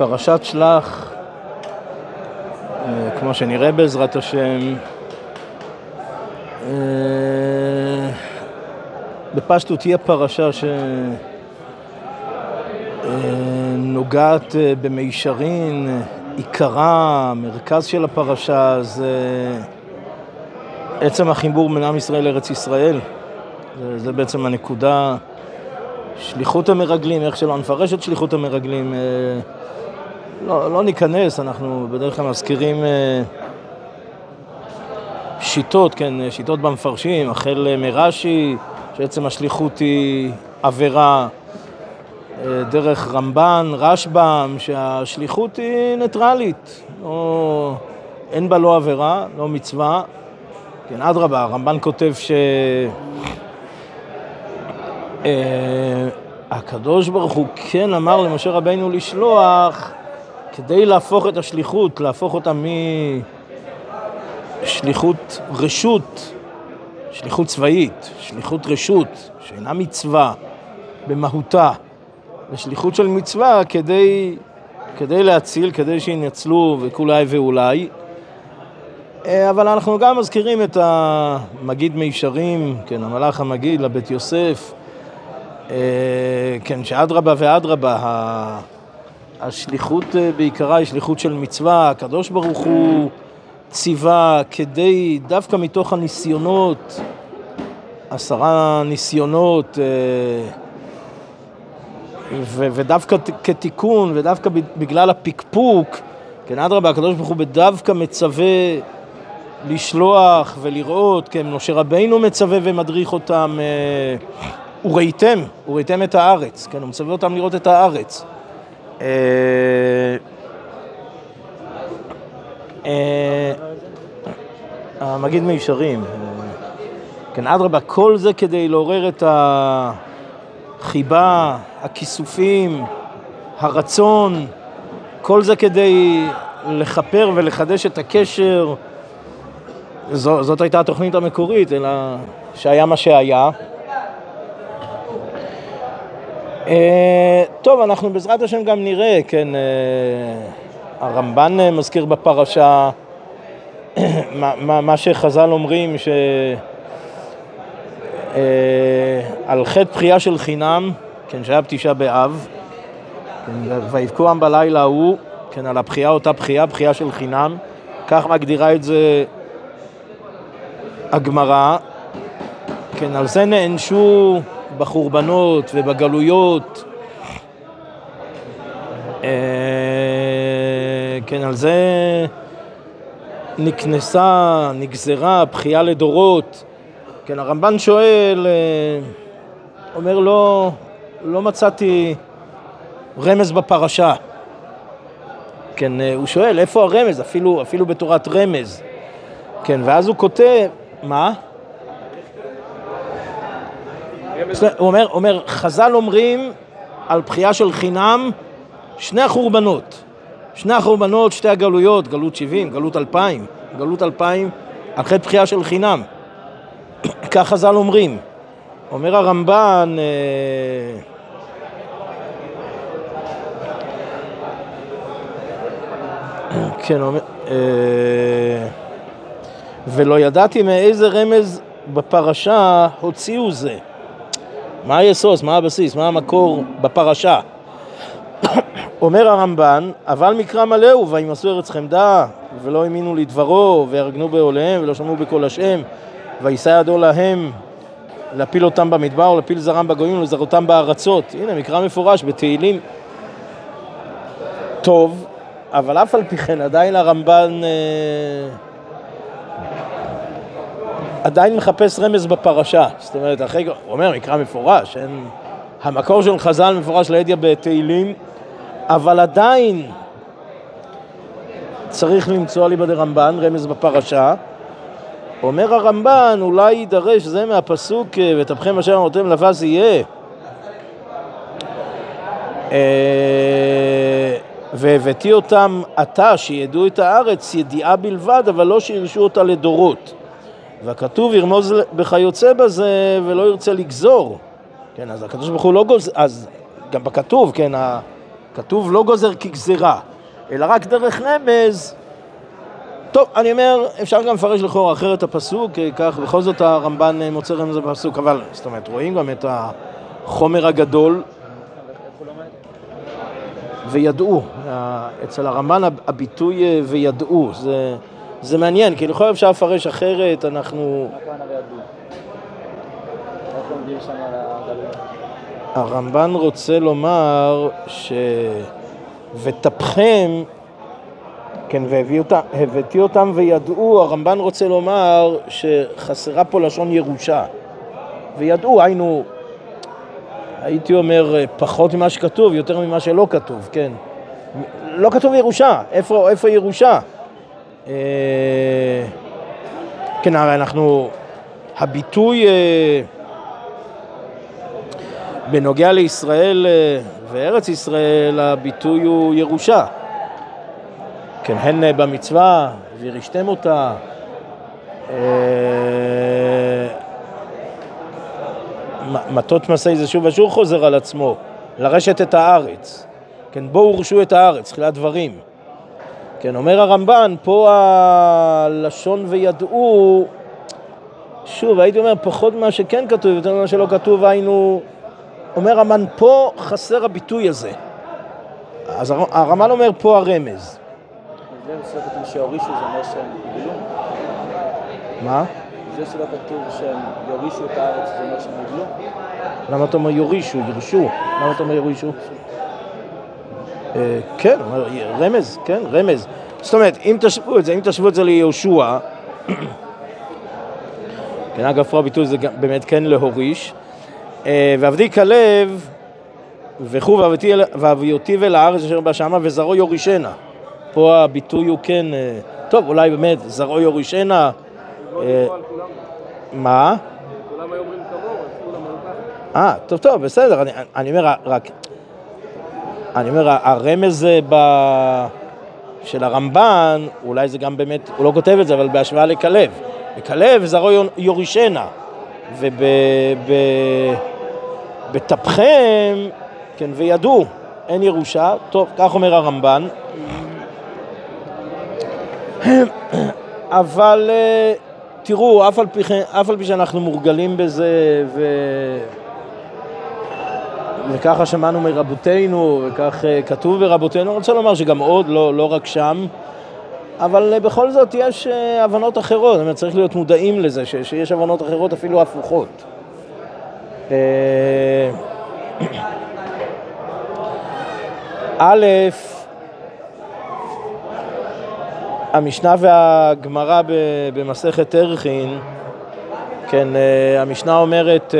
פרשת שלח, אה, כמו שנראה בעזרת השם, אה, בפשטות תהיה פרשה שנוגעת במישרין, עיקרה, המרכז של הפרשה זה עצם החיבור בין עם ישראל לארץ ישראל. זה, זה בעצם הנקודה, שליחות המרגלים, איך שלא נפרש את שליחות המרגלים. לא, לא ניכנס, אנחנו בדרך כלל מזכירים אה, שיטות, כן, שיטות במפרשים, החל מרש"י, שעצם השליחות היא עבירה, אה, דרך רמב"ן, רשב"ם, שהשליחות היא ניטרלית, לא, אין בה לא עבירה, לא מצווה. כן, אדרבה, הרמב"ן כותב ש... אה, הקדוש ברוך הוא כן אמר למשה רבינו לשלוח כדי להפוך את השליחות, להפוך אותה משליחות רשות, שליחות צבאית, שליחות רשות, שאינה מצווה במהותה, לשליחות של מצווה כדי, כדי להציל, כדי שינצלו וכולי ואולי. אה, אבל אנחנו גם מזכירים את המגיד מישרים, כן, המלאך המגיד לבית יוסף, אה, כן, שאדרבה ואדרבה, השליחות אה, בעיקרה היא שליחות של מצווה, הקדוש ברוך הוא ציווה כדי, דווקא מתוך הניסיונות, עשרה ניסיונות, אה, ו- ודווקא כתיקון, ודווקא בגלל הפקפוק, כן, אדרבה, הקדוש ברוך הוא בדווקא מצווה לשלוח ולראות, כן, משה רבינו מצווה ומדריך אותם, אה, וראיתם, וראיתם את הארץ, כן, הוא מצווה אותם לראות את הארץ. אה, אה, המגיד מישרים, כן, אדרבה, כל זה כדי לעורר את החיבה, הכיסופים, הרצון, כל זה כדי לכפר ולחדש את הקשר. זאת הייתה התוכנית המקורית, אלא שהיה מה שהיה. אה, טוב, אנחנו בעזרת השם גם נראה, כן, אה, הרמב"ן אה, מזכיר בפרשה מה, שחז"ל אומרים, ש... על חטא בחייה של חינם, כן, שהיה בתשעה באב, כן, ויבכו עם בלילה ההוא, כן, על הבחייה אותה בחייה, בחייה של חינם, כך מגדירה את זה הגמרא, כן, על זה נענשו בחורבנות ובגלויות. אה, כן, על זה נקנסה, נגזרה, בכייה לדורות. כן, הרמב"ן שואל, אה, אומר לא, לא מצאתי רמז בפרשה. כן, אה, הוא שואל, איפה הרמז? אפילו, אפילו בתורת רמז. כן, ואז הוא כותב, מה? הוא אומר, אומר, חז"ל אומרים על בחייה של חינם שני החורבנות. שני החורבנות, שתי הגלויות, גלות 70, גלות 2000, גלות 2000, אחרי בחייה של חינם. כך חז"ל אומרים. אומר הרמב"ן, אה, כן, אומר, אה, ולא ידעתי מאיזה רמז בפרשה הוציאו זה. מה היסוס, מה הבסיס, מה המקור בפרשה? אומר הרמב"ן, אבל מקרא מלא הוא, וימסו ארץ חמדה, ולא האמינו לדברו, וירגנו בעוליהם, ולא שמעו בקול השם, ויישא ידו להם להפיל אותם במדבר, ולהפיל זרם בגויים, ולזרותם בארצות. הנה, מקרא מפורש בתהילים. טוב, אבל אף על פי כן עדיין הרמב"ן... אה, עדיין מחפש רמז בפרשה. זאת אומרת, אחרי, הוא אומר, מקרא מפורש, אין... המקור של חז"ל מפורש לידיה בתהילים, אבל עדיין צריך למצוא אליבא דרמב"ן, רמז בפרשה. אומר הרמב"ן, אולי יידרש זה מהפסוק, ותפכם אשר אמרתם לבז יהיה. אה, והבאתי אותם עתה, שידעו את הארץ, ידיעה בלבד, אבל לא שירשו אותה לדורות. והכתוב ירמוז בכיוצא בזה ולא ירצה לגזור. כן, אז הקדוש ברוך הוא לא גוזר, אז גם בכתוב, כן, כתוב לא גוזר כגזירה, אלא רק דרך רמז. טוב, אני אומר, אפשר גם לפרש לכאורה אחרת את הפסוק, כך בכל זאת הרמב"ן מוצא רמז בפסוק, אבל זאת אומרת, רואים גם את החומר הגדול. וידעו, אצל הרמב"ן הביטוי אה, וידעו, זה, זה מעניין, כי לכאורה אפשר לפרש אחרת, אנחנו... הרמב"ן רוצה לומר ש... ותפכם, כן, והבאתי אותם וידעו, הרמב"ן רוצה לומר שחסרה פה לשון ירושה. וידעו, היינו, הייתי אומר, פחות ממה שכתוב, יותר ממה שלא כתוב, כן. לא כתוב ירושה, איפה, איפה ירושה? אה, כן, הרי אנחנו, הביטוי... אה, בנוגע לישראל אה, וארץ ישראל, הביטוי הוא ירושה. כן, הן במצווה, וירשתם אותה. מטות מסעי זה שוב ושוב חוזר על עצמו, לרשת את הארץ. כן, בואו הורשו את הארץ, תחילת דברים. כן, אומר הרמב"ן, פה הלשון וידעו, שוב, הייתי אומר, פחות ממה שכן כתוב, יותר ממה שלא כתוב, היינו אומר המן, פה חסר הביטוי הזה. אז הרמב"ן אומר פה הרמז. זה שלא כתוב שהורישו זה אומר שהם יגלו? מה? זה שלא כתוב שהם יורישו את הארץ זה אומר שהם יגלו? למה אתה אומר יורישו, ירשו? למה אתה אומר יורישו? אה, כן, רמז, כן, רמז. זאת אומרת, אם תשוו את זה, אם תשוו את זה ליהושע, כן, אגב, פה הביטוי זה באמת כן להוריש, אה, ועבדי כלב וכו' ואביותיו אל הארץ אשר בא שמה וזרעו יורישנה. פה הביטוי הוא כן, אה, טוב, אולי באמת, זרעו יורישנה. מה? כולם היו אומרים כמוהו, כולם היו ככה. אה, טוב, טוב, בסדר, אני אומר, רק... אני אומר, הרמז ב... של הרמב"ן, אולי זה גם באמת, הוא לא כותב את זה, אבל בהשוואה לכלב. בכלב זרעו יורישנה. ובטפכם, כן, וידעו, אין ירושה, טוב, כך אומר הרמב"ן. אבל אה, תראו, אף על פי, כן, אף על פי שאנחנו מורגלים בזה, ו... וככה שמענו מרבותינו, וכך אה, כתוב ברבותינו, אני רוצה לומר שגם עוד, לא, לא רק שם, אבל אה, בכל זאת יש אה, הבנות אחרות, זאת אומרת, צריך להיות מודעים לזה, שיש הבנות אחרות אפילו הפוכות. א', המשנה והגמרא במסכת ערכין, כן, המשנה אומרת,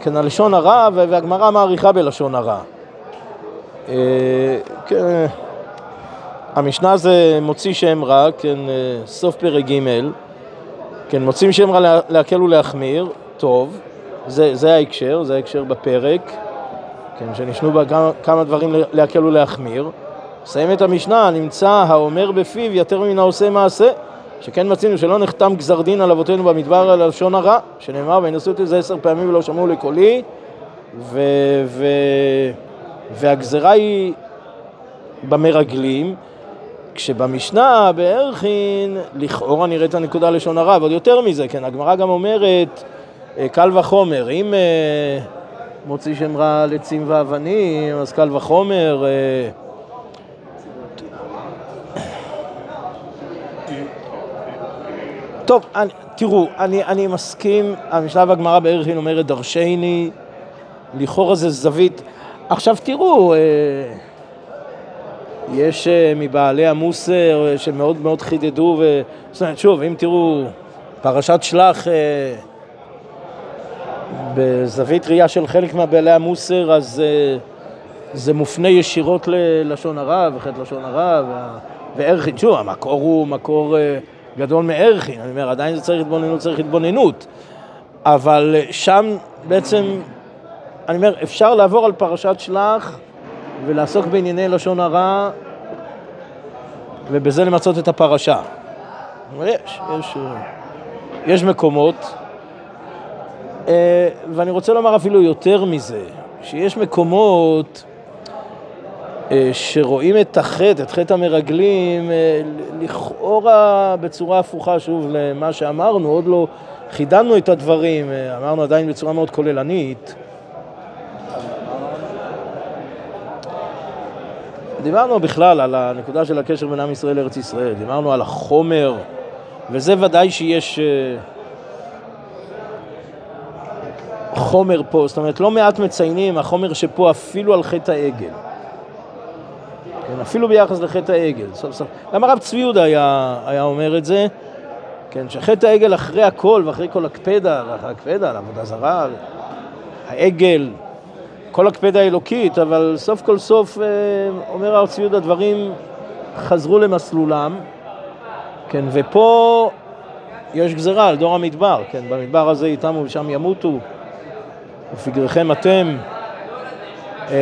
כן, הלשון הרע, והגמרא מעריכה בלשון הרע. כן, המשנה זה מוציא שם רע, כן, סוף פרק ג', כן, מוצאים שם רע להקל ולהחמיר, טוב, זה, זה ההקשר, זה ההקשר בפרק, כן, שנשנו בה כמה, כמה דברים להקל ולהחמיר. מסיים את המשנה, נמצא האומר בפיו יותר מן העושה מעשה, שכן מצינו שלא נחתם גזר דין על אבותינו במדבר על לשון הרע, שנאמר וינשאו את זה עשר פעמים ולא שמעו לקולי, ו... ו... והגזרה היא במרגלים, כשבמשנה בערכין, לכאורה נראית הנקודה לשון הרע, ועוד יותר מזה, כן, הגמרא גם אומרת, אה, קל וחומר, אם אה, מוציא שם רע על עצים ואבנים, אז קל וחומר. טוב, אני, תראו, אני, אני מסכים, המשנה והגמרא בערכין אומרת דרשני, לכאורה זה זווית. עכשיו תראו, יש אה, מבעלי המוסר אה, שמאוד מאוד חידדו, ו... זאת אומרת, שוב, אם תראו פרשת שלח אה, בזווית ראייה של חלק מבעלי המוסר, אז זה מופנה ישירות ללשון הרע וחטא לשון הרע וערכין. שוב, המקור הוא מקור גדול מערכין, אני אומר, עדיין זה צריך התבוננות, צריך התבוננות. אבל שם בעצם, אני אומר, אפשר לעבור על פרשת שלח ולעסוק בענייני לשון הרע ובזה למצות את הפרשה. יש, יש, יש מקומות. אה, ואני רוצה לומר אפילו יותר מזה, שיש מקומות אה, שרואים את החטא, את חטא המרגלים, אה, לכאורה בצורה הפוכה, שוב, למה שאמרנו, עוד לא חידדנו את הדברים, אמרנו עדיין בצורה מאוד כוללנית. דיברנו בכלל על הנקודה של הקשר בין עם ישראל לארץ ישראל, דיברנו על החומר, וזה ודאי שיש חומר פה, זאת אומרת, לא מעט מציינים החומר שפה אפילו על חטא העגל. אפילו ביחס לחטא העגל. סוף סוף. גם הרב צבי יהודה היה, היה אומר את זה, כן, שחטא העגל אחרי הכל ואחרי כל הקפדה, ואחרי הקפדה על עבודה זרה, העגל, כל הקפדה האלוקית, אבל סוף כל סוף, אה, אומר הרב צבי יהודה, דברים חזרו למסלולם, כן, ופה יש גזרה על דור המדבר, כן, במדבר הזה איתם ושם ימותו. ופגריכם אתם. אה,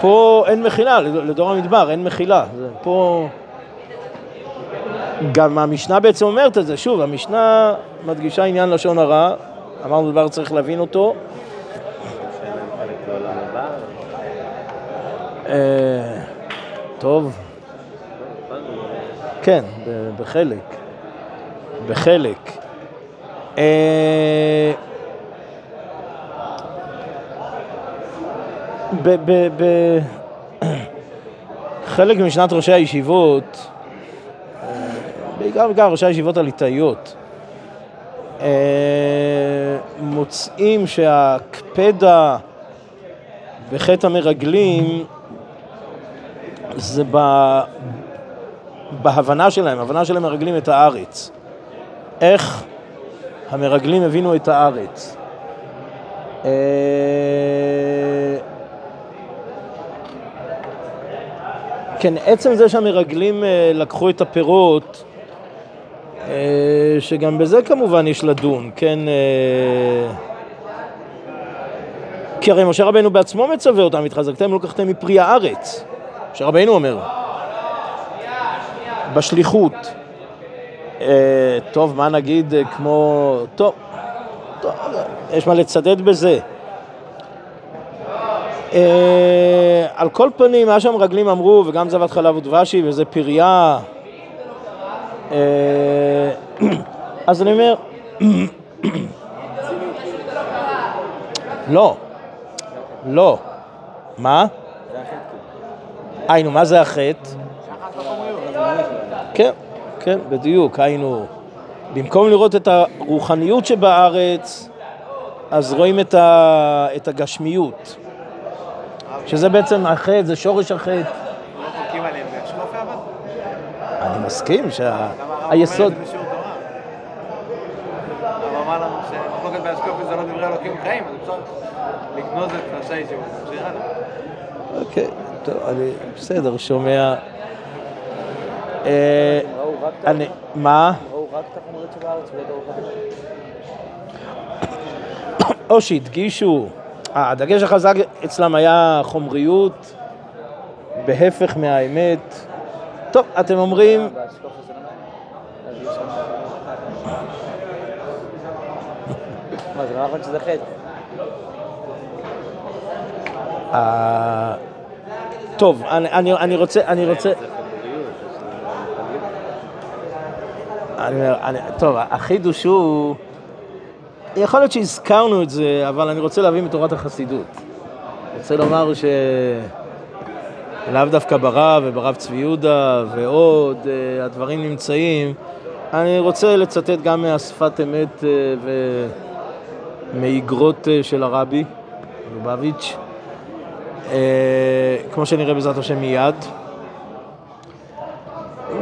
פה אין מחילה, לדור המדבר אין מחילה. פה... גם המשנה בעצם אומרת את זה, שוב, המשנה מדגישה עניין לשון הרע, אמרנו דבר צריך להבין אותו. אה, טוב, כן, בחלק, בחלק. בחלק משנת ראשי הישיבות, בעיקר בעיקר ראשי הישיבות הליטאיות, אה, מוצאים שהקפדה בחטא המרגלים זה ב... בהבנה שלהם, הבנה שלהם מרגלים את הארץ. איך המרגלים הבינו את הארץ. כן, עצם זה שהמרגלים אה, לקחו את הפירות, אה, שגם בזה כמובן יש לדון, כן? אה, כי הרי משה רבנו בעצמו מצווה אותם, התחזקתם ולקחתם מפרי הארץ. משה רבנו אומר, בשליחות. טוב, מה נגיד כמו... טוב, טוב, יש מה לצדד בזה. אה, על כל פנים, מה שהמרגלים אמרו, וגם זבת חלב ודבשי, וזה פריה, אה, אז אני אומר, לא, לא. מה? היינו, מה זה החטא? כן, כן, בדיוק, היינו, במקום לראות את הרוחניות שבארץ, אז רואים את הגשמיות. שזה בעצם החטא, זה שורש החטא. לא אני מסכים שהיסוד... אוקיי, טוב, אני בסדר, שומע. אה, אני, מה? או שהדגישו הדגש החזק אצלם היה חומריות, בהפך מהאמת. טוב, אתם אומרים... מה, זה לא נכון שזה חטא. אה, טוב, אני רוצה, אני רוצה... טוב, החידוש הוא... יכול להיות שהזכרנו את זה, אבל אני רוצה להביא מתורת החסידות. רוצה לומר ש... לאו דווקא ברב וברב צבי יהודה ועוד, אה, הדברים נמצאים. אני רוצה לצטט גם מהשפת אמת אה, ומאיגרות אה, של הרבי, לובביץ', כמו שנראה בעזרת השם מיד.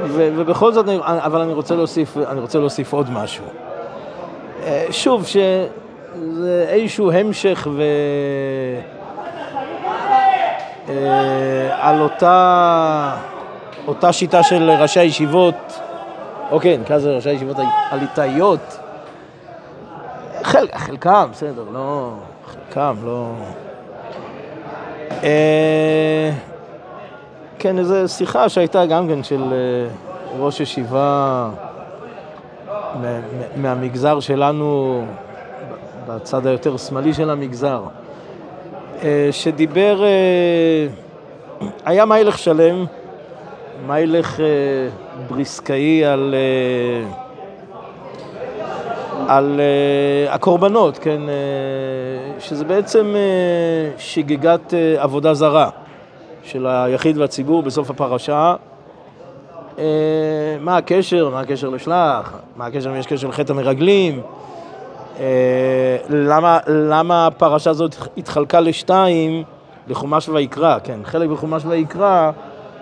ובכל זאת, אבל אני רוצה להוסיף, אני רוצה להוסיף עוד משהו. אה, שוב, שזה איזשהו המשך ו... אה, על אותה, אותה שיטה של ראשי הישיבות, אוקיי, נקרא לזה ראשי הישיבות הליטאיות, חל, חלקם, בסדר, לא, חלקם, לא... אה, כן, איזו שיחה שהייתה גם כן של ראש ישיבה מהמגזר שלנו בצד היותר שמאלי של המגזר, אה, שדיבר, אה, היה מיילך שלם, מיילך בריסקאי על, על הקורבנות, כן, שזה בעצם שגיגת עבודה זרה של היחיד והציבור בסוף הפרשה. מה הקשר, מה הקשר לשלח, מה הקשר אם יש קשר לחטא המרגלים, אה, למה, למה הפרשה הזאת התחלקה לשתיים? לחומש ויקרא, כן, חלק בחומש ויקרא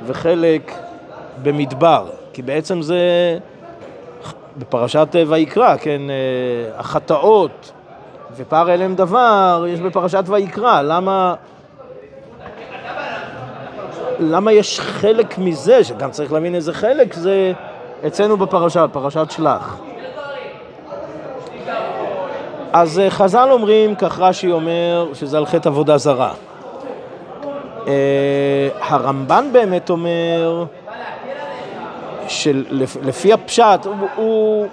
וחלק במדבר, כי בעצם זה בפרשת ויקרא, כן, אה, החטאות ופער אליהם דבר יש בפרשת ויקרא, למה... למה יש חלק מזה, שגם צריך להבין איזה חלק זה אצלנו בפרשה, פרשת שלח. אז אה, חז"ל אומרים, כך רש"י אומר, שזה על חטא עבודה זרה. אה, הרמב"ן באמת אומר שלפי הפשט, הוא, הוא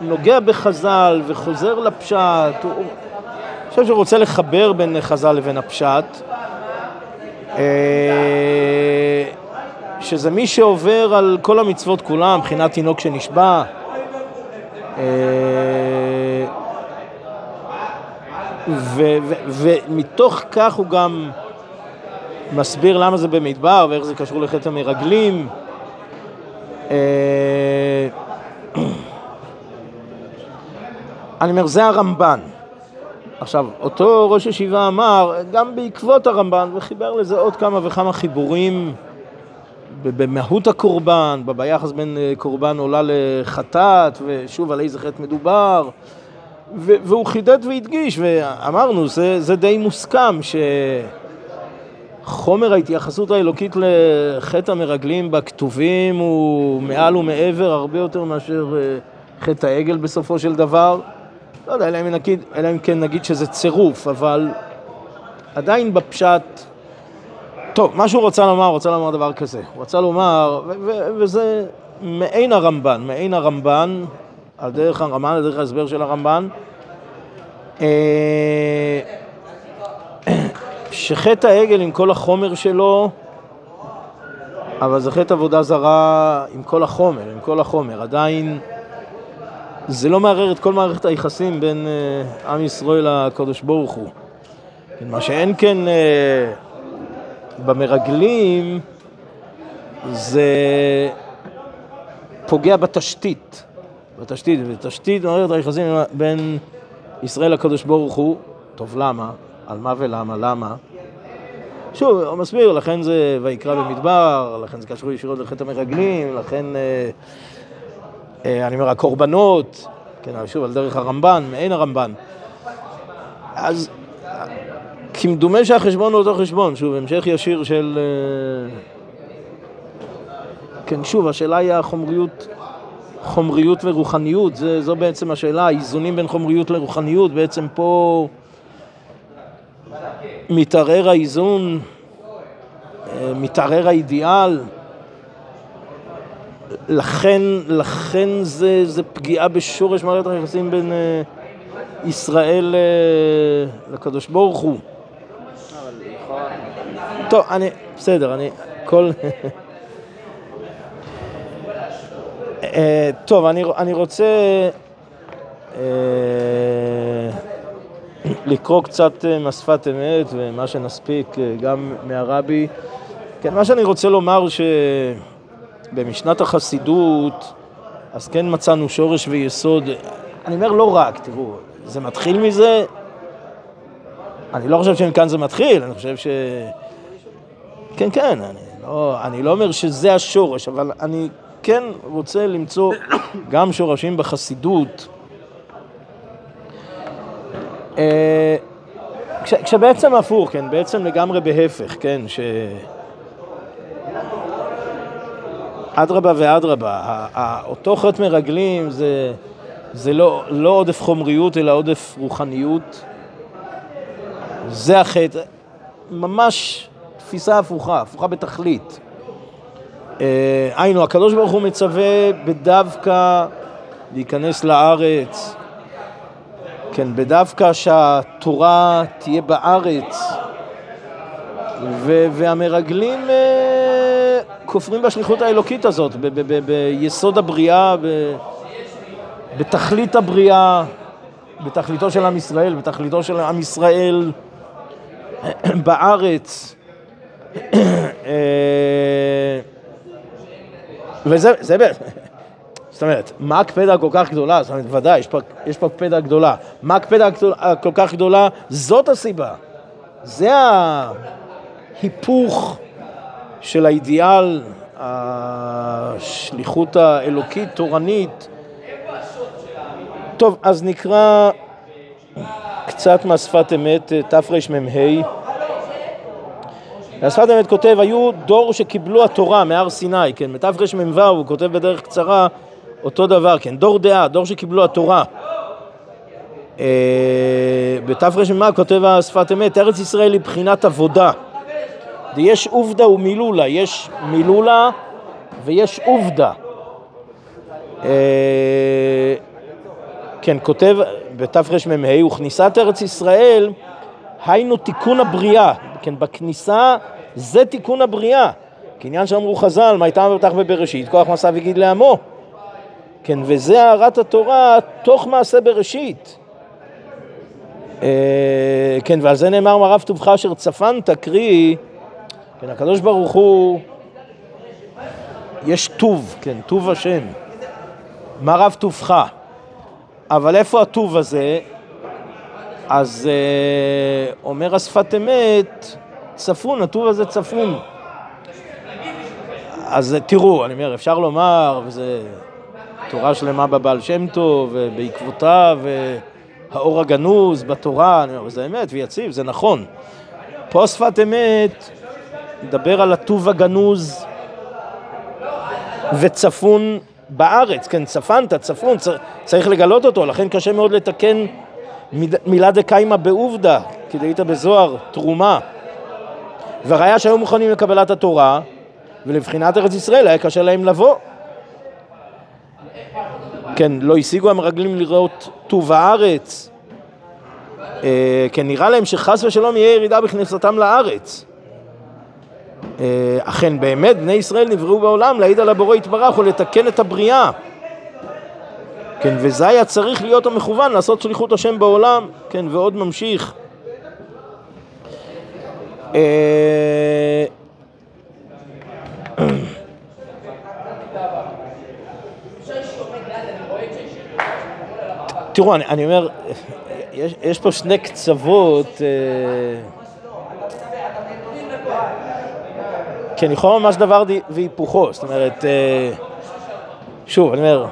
נוגע בחז"ל וחוזר לפשט, הוא, אני חושב שהוא רוצה לחבר בין חז"ל לבין הפשט, שזה מי שעובר על כל המצוות כולם, מבחינת תינוק שנשבע, ומתוך כך הוא גם מסביר למה זה במדבר ואיך זה קשור לחטא המרגלים. אה, אני אומר, זה הרמב"ן. עכשיו, אותו ראש ישיבה אמר, גם בעקבות הרמב"ן, וחיבר לזה עוד כמה וכמה חיבורים במהות הקורבן, ביחס בין אה, קורבן עולה לחטאת, ושוב, על איזה חטא מדובר. והוא חידד והדגיש, ואמרנו, זה, זה די מוסכם, שחומר ההתייחסות האלוקית לחטא המרגלים בכתובים הוא מעל ומעבר הרבה יותר מאשר אה, חטא העגל בסופו של דבר. לא יודע, אלא אם, נגיד, אלא אם כן נגיד שזה צירוף, אבל עדיין בפשט... טוב, מה שהוא רוצה לומר, הוא רוצה לומר דבר כזה. הוא רוצה לומר, וזה מעין הרמב"ן, מעין הרמב"ן, על דרך הרמב"ן, על דרך ההסבר של הרמב"ן, אה, שחטא העגל עם כל החומר שלו, אבל זה חטא עבודה זרה עם כל החומר, עם כל החומר. עדיין זה לא מערער את כל מערכת היחסים בין אה, עם ישראל לקדוש ברוך הוא. מה שאין כן אה, במרגלים זה פוגע בתשתית. בתשתית, בתשתית מערכת היחסים בין ישראל לקדוש ברוך הוא. טוב, למה? על מה ולמה? למה? שוב, הוא מסביר, לכן זה ויקרא במדבר, לכן זה קשור ישירות לחטא המרגלים, לכן, אה, אני אומר, הקורבנות, כן, שוב, על דרך הרמב"ן, מעין הרמב"ן. אז כמדומה שהחשבון הוא אותו חשבון, שוב, המשך ישיר של... אה, כן, שוב, השאלה היא החומריות חומריות ורוחניות, זה, זו בעצם השאלה, האיזונים בין חומריות לרוחניות, בעצם פה מתערער האיזון, אה, מתערער האידיאל, לכן, לכן זה, זה פגיעה בשורש מערכת היחסים בין אה, ישראל אה, לקדוש ברוך הוא. טוב, אני, בסדר, אני, כל... אה, טוב, אני, אני רוצה uh, לקרוא קצת uh, משפת אמת ומה שנספיק uh, גם מהרבי. כן, מה שאני רוצה לומר שבמשנת החסידות, אז כן מצאנו שורש ויסוד. אני אומר לא רק, תראו, זה מתחיל מזה, אני לא חושב שמכאן זה מתחיל, אני חושב ש... כן, כן, אני לא, אני לא אומר שזה השורש, אבל אני כן רוצה למצוא גם שורשים בחסידות. אה, כש, כשבעצם הפוך, כן, בעצם לגמרי בהפך, כן, ש... אדרבה ואדרבה, אותו חטא מרגלים זה, זה לא, לא עודף חומריות אלא עודף רוחניות. זה החטא, ממש תפיסה הפוכה, הפוכה בתכלית. אה, היינו, הקדוש ברוך הוא מצווה בדווקא להיכנס לארץ כן, בדווקא שהתורה תהיה בארץ, ו- והמרגלים אה, כופרים בשליחות האלוקית הזאת, ביסוד הבריאה, בתכלית הבריאה, בתכליתו של עם ישראל, בתכליתו של עם ישראל בארץ. אה, וזה, זאת אומרת, מה הקפדה כל כך גדולה? זאת אומרת, ודאי, יש פה, יש פה הקפדה גדולה. מה הקפדה כל כך גדולה? זאת הסיבה. זה ההיפוך של האידיאל, השליחות האלוקית, תורנית. טוב, אז נקרא קצת מהשפת אמת, תרמ"ה. השפת אמת כותב, היו דור שקיבלו התורה מהר סיני, כן, בתרמ"ו הוא כותב בדרך קצרה אותו דבר, כן, דור דעה, דור שקיבלו התורה. אה, בתרמ"ה כותב השפת אמת, ארץ ישראל היא בחינת עבודה. יש עובדה ומילולה, יש מילולה ויש עובדה. אה, כן, כותב בתרמ"ה, וכניסת ארץ ישראל היינו תיקון הבריאה, כן, בכניסה זה תיקון הבריאה. כעניין שאמרו חז"ל, מה הייתה מבטח בבראשית, כוח מסע וגיד לעמו. כן, וזה הארת התורה תוך מעשה בראשית. אה, כן, ועל זה נאמר מרב טובך אשר צפנת, קרי, כן, הקדוש ברוך הוא, יש טוב, כן, טוב השם, מרב טובך. אבל איפה הטוב הזה? אז אה, אומר השפת אמת, צפון, הטוב הזה צפון. אז תראו, אני אומר, אפשר לומר, וזה תורה שלמה בבעל שם טוב, ובעקבותיו, והאור הגנוז בתורה, אני אומר, וזה אמת ויציב, זה נכון. פה שפת אמת, מדבר על הטוב הגנוז וצפון בארץ, כן, צפנת, צפון, צריך לגלות אותו, לכן קשה מאוד לתקן מילה דקיימא בעובדה, כדאית בזוהר, תרומה. והראיה שהיו מוכנים לקבלת התורה, ולבחינת ארץ ישראל היה קשה להם לבוא. כן, לא השיגו המרגלים לראות טוב הארץ. אה, כן, נראה להם שחס ושלום יהיה ירידה בכניסתם לארץ. אה, אכן, באמת, בני ישראל נבראו בעולם להעיד על הבורא יתברך ולתקן את הבריאה. כן, וזה היה צריך להיות המכוון, לעשות שליחות השם בעולם, כן, ועוד ממשיך. אה, תראו, אני, אומר, יש, יש פה שני קצוות, אה, כן, יכול ממש דבר והיפוכו, זאת אומרת, אה, שוב, אני אומר,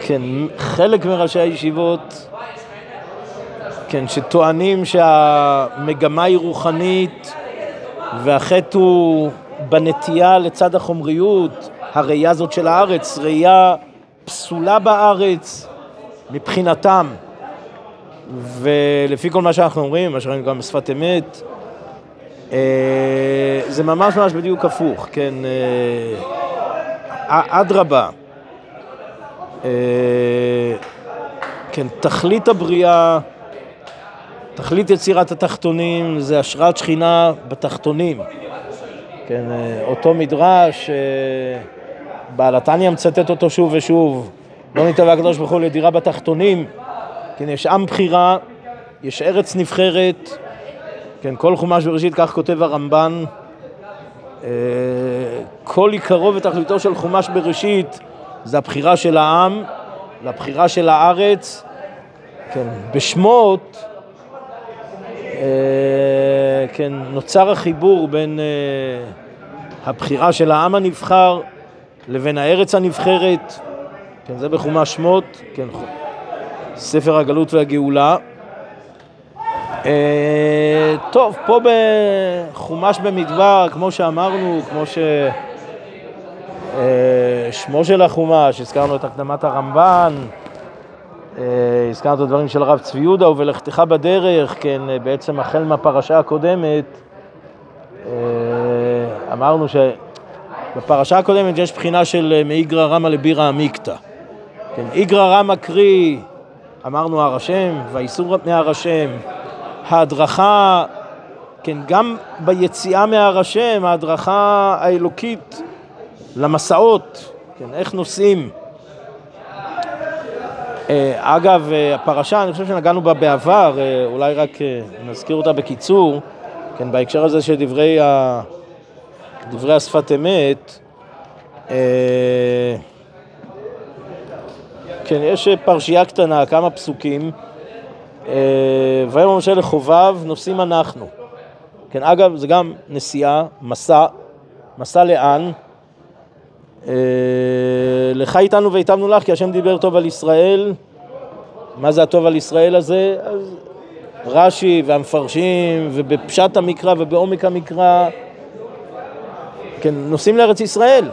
כן, חלק מראשי הישיבות, כן, שטוענים שהמגמה היא רוחנית והחטא הוא בנטייה לצד החומריות, הראייה הזאת של הארץ, ראייה פסולה בארץ מבחינתם. ולפי כל מה שאנחנו אומרים, מה שראינו גם בשפת אמת, זה ממש ממש בדיוק הפוך, כן, אה, אדרבה. אה, כן, תכלית הבריאה, תכלית יצירת התחתונים זה השראת שכינה בתחתונים. כן, אותו מדרש, בעל התניא מצטט אותו שוב ושוב, לא ניתן הקדוש ברוך הוא לדירה בתחתונים, כן, יש עם בחירה, יש ארץ נבחרת, כן, כל חומש בראשית, כך כותב הרמב"ן, אה, כל עיקרו ותכליתו של חומש בראשית זה הבחירה של העם, לבחירה של הארץ, כן, בשמות, אה, כן, נוצר החיבור בין אה, הבחירה של העם הנבחר לבין הארץ הנבחרת, כן, זה בחומש שמות, כן, ספר הגלות והגאולה. אה, טוב, פה בחומש במדבר, כמו שאמרנו, כמו ש... אה, שמו של החומש, הזכרנו את הקדמת הרמב"ן, אה, הזכרנו את הדברים של הרב צבי יהודה, ובלכתך בדרך, כן, בעצם החל מהפרשה הקודמת, אמרנו שבפרשה הקודמת יש בחינה של מאיגרא רמא לבירא עמיקתא. כן, איגרא רמא קרי, אמרנו הר השם, והאיסור מהר השם, ההדרכה, כן, גם ביציאה מהר השם, ההדרכה האלוקית למסעות, כן, איך נוסעים. אה, אגב, אה, הפרשה, אני חושב שנגענו בה בעבר, אה, אולי רק נזכיר אותה בקיצור, כן, בהקשר הזה של דברי, ה... דברי השפת אמת, כן, יש פרשייה קטנה, כמה פסוקים, ויאמר משה לחובב, נוסעים אנחנו. כן, אגב, זה גם נסיעה, מסע, מסע לאן? לך איתנו והיטבנו לך, כי השם דיבר טוב על ישראל. מה זה הטוב על ישראל הזה? אז רש"י והמפרשים, ובפשט המקרא ובעומק המקרא, כן, נוסעים לארץ ישראל.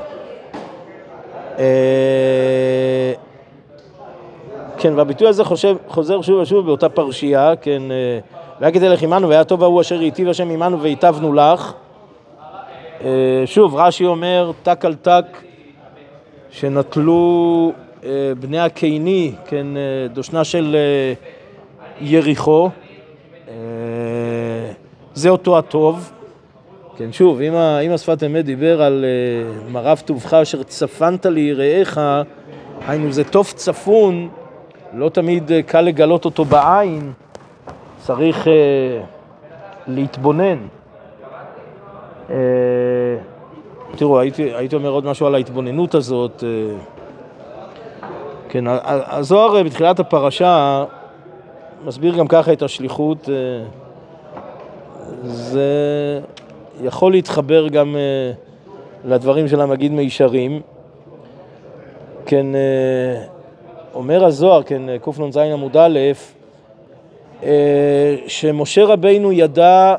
כן, והביטוי הזה חושב, חוזר שוב ושוב באותה פרשייה, כן, אה, והיה כדי לך עמנו, והיה טוב ההוא אשר היטיב השם עמנו והיטבנו לך. אה, שוב, רש"י אומר, טק על טק, שנטלו אה, בני הקיני, כן, דושנה של יריחו, זה אותו הטוב. כן, שוב, אם, אם השפת אמת דיבר על מרב טובך אשר צפנת ליראיך, היינו זה טוב צפון, לא תמיד קל לגלות אותו בעין, צריך להתבונן. תראו, הייתי, הייתי אומר עוד משהו על ההתבוננות הזאת. אה, כן, הזוהר אה, בתחילת הפרשה מסביר גם ככה את השליחות. אה, זה יכול להתחבר גם לדברים של המגיד מישרים. כן, אומר הזוהר, כן, קנ"ז עמוד א', שמשה רבינו ידע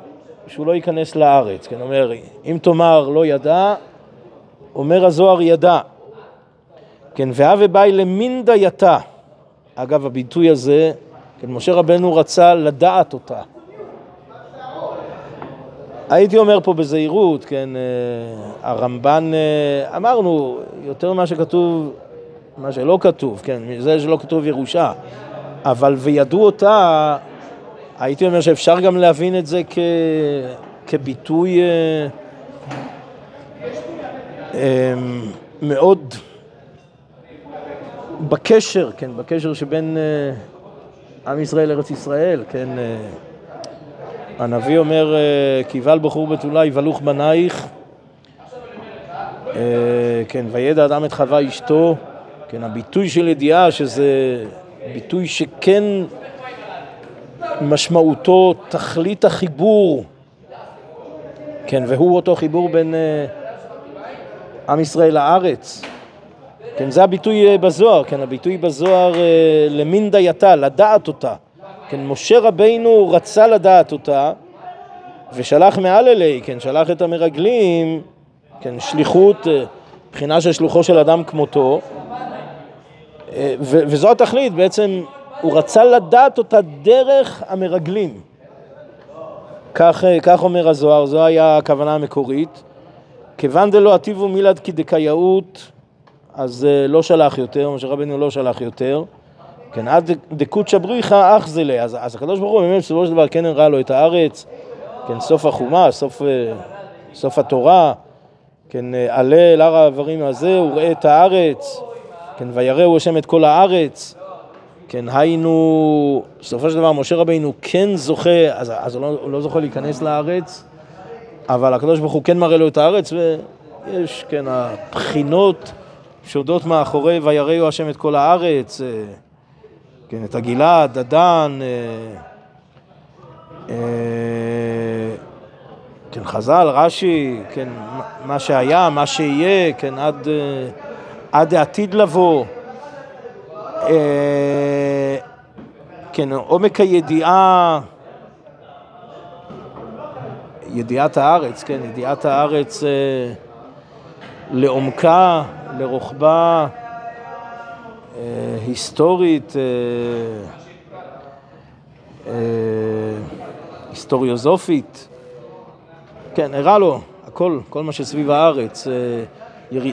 שהוא לא ייכנס לארץ, כן, אומר, אם תאמר לא ידע, אומר הזוהר ידע, כן, והווה באי למין דייתה, אגב הביטוי הזה, כן, משה רבנו רצה לדעת אותה. הייתי אומר פה בזהירות, כן, אה, הרמב"ן, אה, אמרנו, יותר ממה שכתוב, מה שלא כתוב, כן, זה שלא כתוב ירושה, אבל וידעו אותה, הייתי אומר שאפשר גם להבין את זה כ... כביטוי אה, אה, מאוד בקשר, כן, בקשר שבין אה, עם ישראל לארץ ישראל, כן, אה, הנביא אומר, אה, כי יבל בחור בתולה יבלוך בנייך, אה, כן, וידע אדם את חווה אשתו, כן, הביטוי של ידיעה שזה ביטוי שכן משמעותו תכלית החיבור, כן, והוא אותו חיבור בין uh, עם ישראל לארץ. כן, זה הביטוי uh, בזוהר, כן, הביטוי בזוהר uh, למין דייתה, לדעת אותה. כן, משה רבינו רצה לדעת אותה, ושלח מעל אלי, כן, שלח את המרגלים, כן, שליחות, בחינה של שלוחו של אדם כמותו, וזו התכלית, בעצם הוא רצה לדעת אותה דרך המרגלים. כך, כך אומר הזוהר, זו הייתה הכוונה המקורית. כיוון דלא עטיבו מילד כדקייאות, אז אה, לא שלח יותר, משה רבנו לא שלח יותר. כן, עד דקות שבריחה אח זה לה. אז, אז הקדוש ברוך הוא באמת בסופו של דבר כן הראה לו את הארץ, כן, סוף החומה, סוף, אה, סוף התורה, כן, אה, עלה אל הר האיברים הזה, הוא ראה את הארץ, כן, ויראו השם את כל הארץ. כן, היינו, בסופו של דבר משה רבינו כן זוכה, אז, אז הוא, לא, הוא לא זוכה להיכנס לארץ, אבל הקדוש ברוך הוא כן מראה לו את הארץ, ויש, כן, הבחינות שעודות מאחורי ויראו השם את כל הארץ, אה, כן, את הגלעד, הדן, אה, אה, כן, חז"ל, רש"י, כן, מה שהיה, מה שיהיה, כן, עד, עד העתיד לבוא. אה, כן, עומק הידיעה, ידיעת הארץ, כן, ידיעת הארץ אה, לעומקה, לרוחבה, אה, היסטורית, היסטוריוזופית, כן, הראה לו הכל, כל מה שסביב הארץ,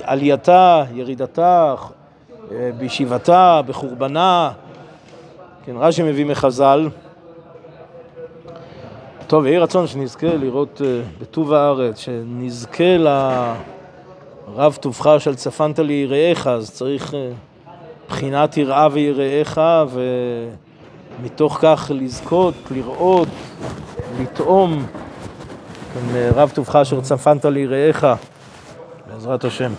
עלייתה, ירידתה, אה, בישיבתה, בחורבנה. כן, רש"י מביא מחז"ל. טוב, יהי רצון שנזכה לראות אה, בטוב הארץ, שנזכה לרב טובך של צפנת ליראיך, אז צריך אה, בחינת יראה ויראיך, ומתוך כך לזכות, לראות, לטעום, כן, רב טובך אשר צפנת ליראיך, בעזרת השם.